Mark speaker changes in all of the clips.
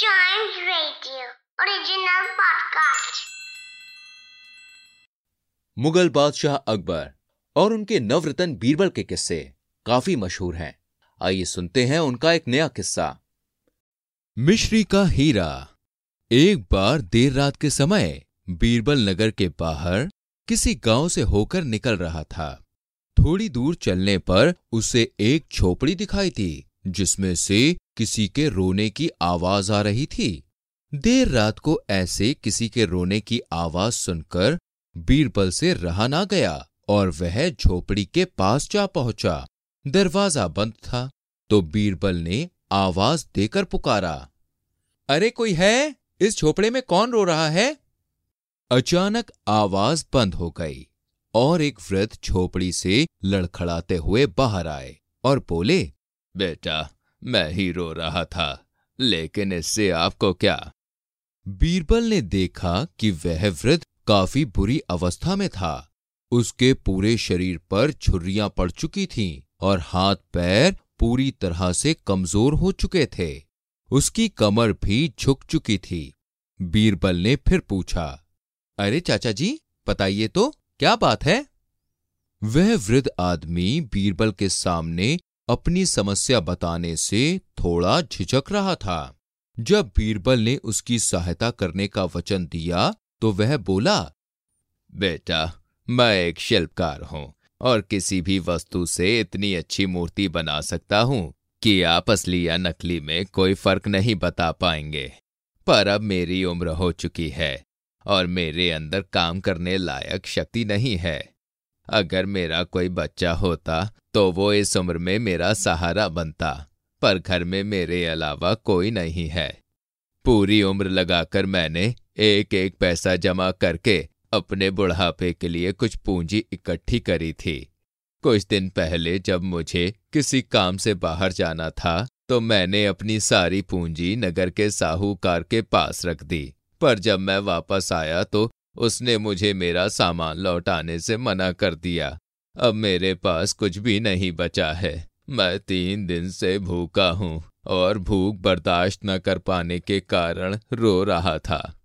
Speaker 1: Original podcast.
Speaker 2: Mughal बादशाह अकबर और उनके नवरतन बीरबल के किस्से काफ़ी मशहूर हैं। आइए सुनते हैं उनका एक नया किस्सा। मिश्री का हीरा। एक बार देर रात के समय बीरबल नगर के बाहर किसी गाँव से होकर निकल रहा था। थोड़ी दूर चलने पर उसे एक झोपड़ी दिखाई थी, जिसमें से किसी के रोने की आवाज़ आ रही थी। देर रात को ऐसे किसी के रोने की आवाज़ सुनकर बीरबल से रहा ना गया और वह झोपड़ी के पास जा पहुँचा। दरवाज़ा बंद था तो बीरबल ने आवाज़ देकर पुकारा, अरे कोई है? इस झोपड़े में कौन रो रहा है? अचानक आवाज़ बंद हो गई और एक वृद्ध झोपड़ी से लड़खड़ाते हुए बाहर आए और बोले, बेटा मैं ही रो रहा था, लेकिन इससे आपको क्या? बीरबल ने देखा कि वह वृद्ध काफ़ी बुरी अवस्था में था। उसके पूरे शरीर पर छुर्रियाँ पड़ चुकी थीं और हाथ पैर पूरी तरह से कमज़ोर हो चुके थे। उसकी कमर भी झुक चुकी थी। बीरबल ने फिर पूछा, अरे चाचा जी, बताइए तो क्या बात है? वह वृद्ध आदमी बीरबल के सामने अपनी समस्या बताने से थोड़ा झिझक रहा था। जब बीरबल ने उसकी सहायता करने का वचन दिया तो वह बोला, बेटा, मैं एक शिल्पकार हूँ और किसी भी वस्तु से इतनी अच्छी मूर्ति बना सकता हूँ कि आप असली या नकली में कोई फ़र्क नहीं बता पाएँगे। पर अब मेरी उम्र हो चुकी है और मेरे अंदर काम करने लायक शक्ति नहीं है। अगर मेरा कोई बच्चा होता तो वो इस उम्र में मेरा सहारा बनता, पर घर में मेरे अलावा कोई नहीं है। पूरी उम्र लगाकर मैंने एक एक पैसा जमा करके अपने बुढ़ापे के लिए कुछ पूंजी इकट्ठी करी थी। कुछ दिन पहले जब मुझे किसी काम से बाहर जाना था तो मैंने अपनी सारी पूंजी नगर के साहूकार के पास रख दी, पर जब मैं वापस आया तो उसने मुझे मेरा सामान लौटाने से मना कर दिया। अब मेरे पास कुछ भी नहीं बचा है। मैं तीन दिन से भूखा हूँ और भूख बर्दाश्त न कर पाने के कारण रो रहा था।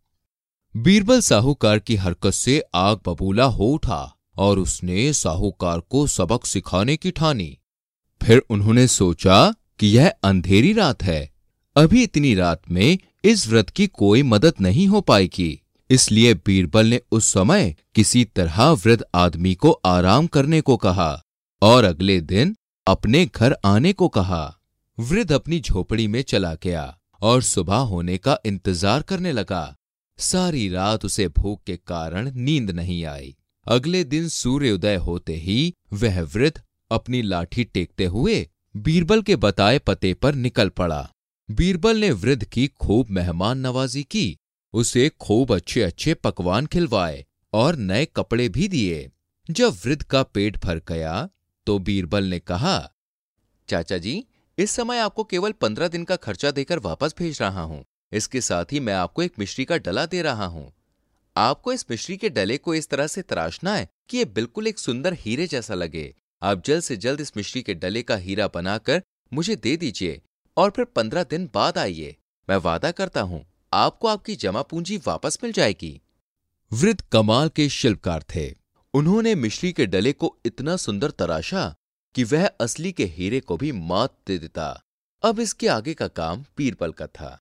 Speaker 2: बीरबल साहूकार की हरकत से आग बबूला हो उठा और उसने साहूकार को सबक सिखाने की ठानी। फिर उन्होंने सोचा कि यह अंधेरी रात है। अभी इतनी रात में इस व्रत की कोई मदद नहीं हो पाएगी। इसलिए बीरबल ने उस समय किसी तरह वृद्ध आदमी को आराम करने को कहा और अगले दिन अपने घर आने को कहा। वृद्ध अपनी झोपड़ी में चला गया और सुबह होने का इंतज़ार करने लगा। सारी रात उसे भूख के कारण नींद नहीं आई। अगले दिन सूर्योदय होते ही वह वृद्ध अपनी लाठी टेकते हुए बीरबल के बताए पते पर निकल पड़ा। बीरबल ने वृद्ध की खूब मेहमान नवाजी की उसे खूब अच्छे अच्छे पकवान खिलवाए और नए कपड़े भी दिए। जब वृद्ध का पेट भर गया तो बीरबल ने कहा, चाचा जी, इस समय आपको केवल पंद्रह दिन का खर्चा देकर वापस भेज रहा हूँ। इसके साथ ही मैं आपको एक मिश्री का डला दे रहा हूँ। आपको इस मिश्री के डले को इस तरह से तराशना है कि यह बिल्कुल एक सुंदर हीरे जैसा लगे। आप जल्द से जल्द इस मिश्री के डले का हीरा बनाकर मुझे दे दीजिए और फिर पंद्रह दिन बाद आइए। मैं वादा करता हूँ आपको आपकी जमा पूंजी वापस मिल जाएगी। वृद्ध कमाल के शिल्पकार थे। उन्होंने मिश्री के डले को इतना सुंदर तराशा कि वह असली के हीरे को भी मात दे देता। अब इसके आगे का काम बीरबल का था।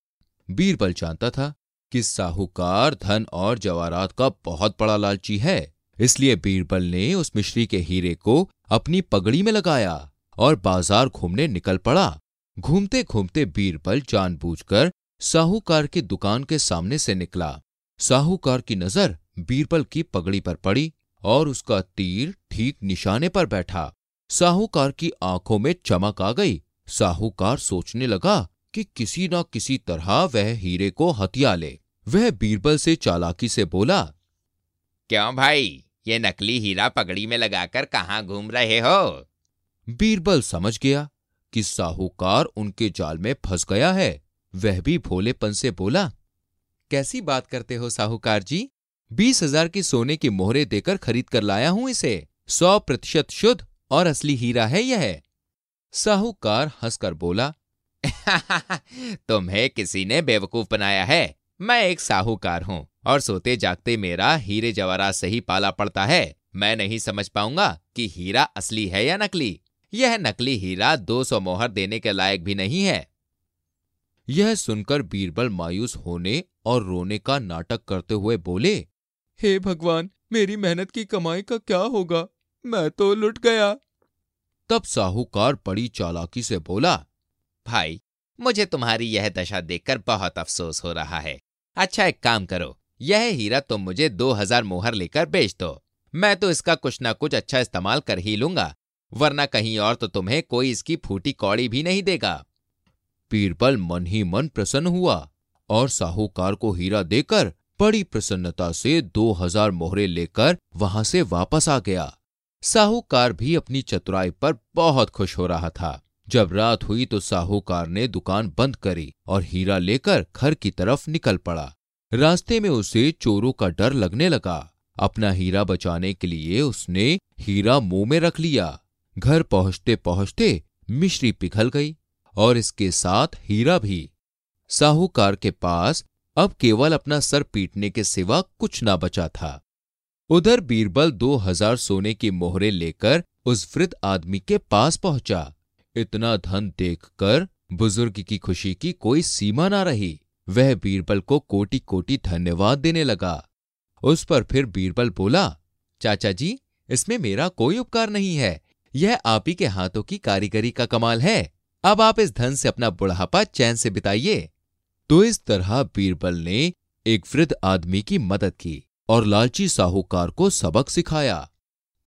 Speaker 2: बीरबल जानता था कि साहूकार, धन और जवाहरात का बहुत बड़ा लालची है। इसलिए बीरबल ने उस मिश्री के हीरे को अपनी पगड़ी में लगाया और बाज़ार घूमने निकल पड़ा। घूमते घूमते बीरबल जानबूझकर साहूकार की दुकान के सामने से निकला। साहूकार की नज़र बीरबल की पगड़ी पर पड़ी और उसका तीर ठीक निशाने पर बैठा। साहूकार की आँखों में चमक आ गई। साहूकार सोचने लगा कि किसी न किसी तरह वह हीरे को हथिया ले। वह बीरबल से चालाकी से बोला
Speaker 3: क्यों भाई? ये नकली हीरा पगड़ी में लगाकर कहाँ घूम रहे हो?
Speaker 2: बीरबल समझ गया कि साहूकार उनके जाल में फंस गया है। वह भी भोलेपन से बोला, कैसी बात करते हो साहूकार जी? बीस हज़ार की सोने की मोहरे देकर खरीद कर लाया हूँ इसे। सौ प्रतिशत शुद्ध और असली हीरा है यह। साहूकार हंसकर बोला,
Speaker 3: तुम्हें किसी ने बेवकूफ़ बनाया है। मैं एक साहूकार हूँ और सोते जागते मेरा हीरे जवाहरात से ही पाला पड़ता है। मैं नहीं समझ पाऊँगा कि हीरा असली है या नकली। यह नकली हीरा 200 मोहर देने के लायक भी नहीं है।
Speaker 2: यह सुनकर बीरबल मायूस होने और रोने का नाटक करते हुए बोले हे भगवान मेरी मेहनत की कमाई का क्या होगा? मैं तो लुट गया। तब साहूकार बड़ी चालाकी से बोला
Speaker 3: भाई मुझे तुम्हारी यह दशा देखकर बहुत अफसोस हो रहा है। अच्छा एक काम करो यह हीरा तुम मुझे दो हज़ार मोहर लेकर बेच दो। मैं तो इसका कुछ ना कुछ अच्छा इस्तेमाल कर ही लूँगा वरना कहीं और तो तुम्हें कोई इसकी फूटी कौड़ी भी नहीं देगा।
Speaker 2: बीरबल मन ही मन प्रसन्न हुआ और साहूकार को हीरा देकर बड़ी प्रसन्नता से दो हज़ार मोहरे लेकर वहाँ से वापस आ गया। साहूकार भी अपनी चतुराई पर बहुत खुश हो रहा था। जब रात हुई तो साहूकार ने दुकान बंद करी और हीरा लेकर घर की तरफ़ निकल पड़ा। रास्ते में उसे चोरों का डर लगने लगा। अपना हीरा बचाने के लिए उसने हीरा मुँह में रख लिया। घर पहुँचते पहुँचते मिश्री पिघल गई। और इसके साथ हीरा भी। साहूकार के पास अब केवल अपना सर पीटने के सिवा कुछ ना बचा था। उधर बीरबल दो हज़ार सोने की मोहरे लेकर उस वृद्ध आदमी के पास पहुँचा। इतना धन देखकर बुज़ुर्ग की खुशी की कोई सीमा ना रही। वह बीरबल को कोटि कोटि धन्यवाद देने लगा। उस पर फिर बीरबल बोला, चाचा जी, इसमें मेरा कोई उपकार नहीं है। यह आप ही के हाथों की कारीगरी का कमाल है। अब आप इस धन से अपना बुढ़ापा चैन से बिताइए। तो इस तरह बीरबल ने एक वृद्ध आदमी की मदद की और लालची साहूकार को सबक सिखाया।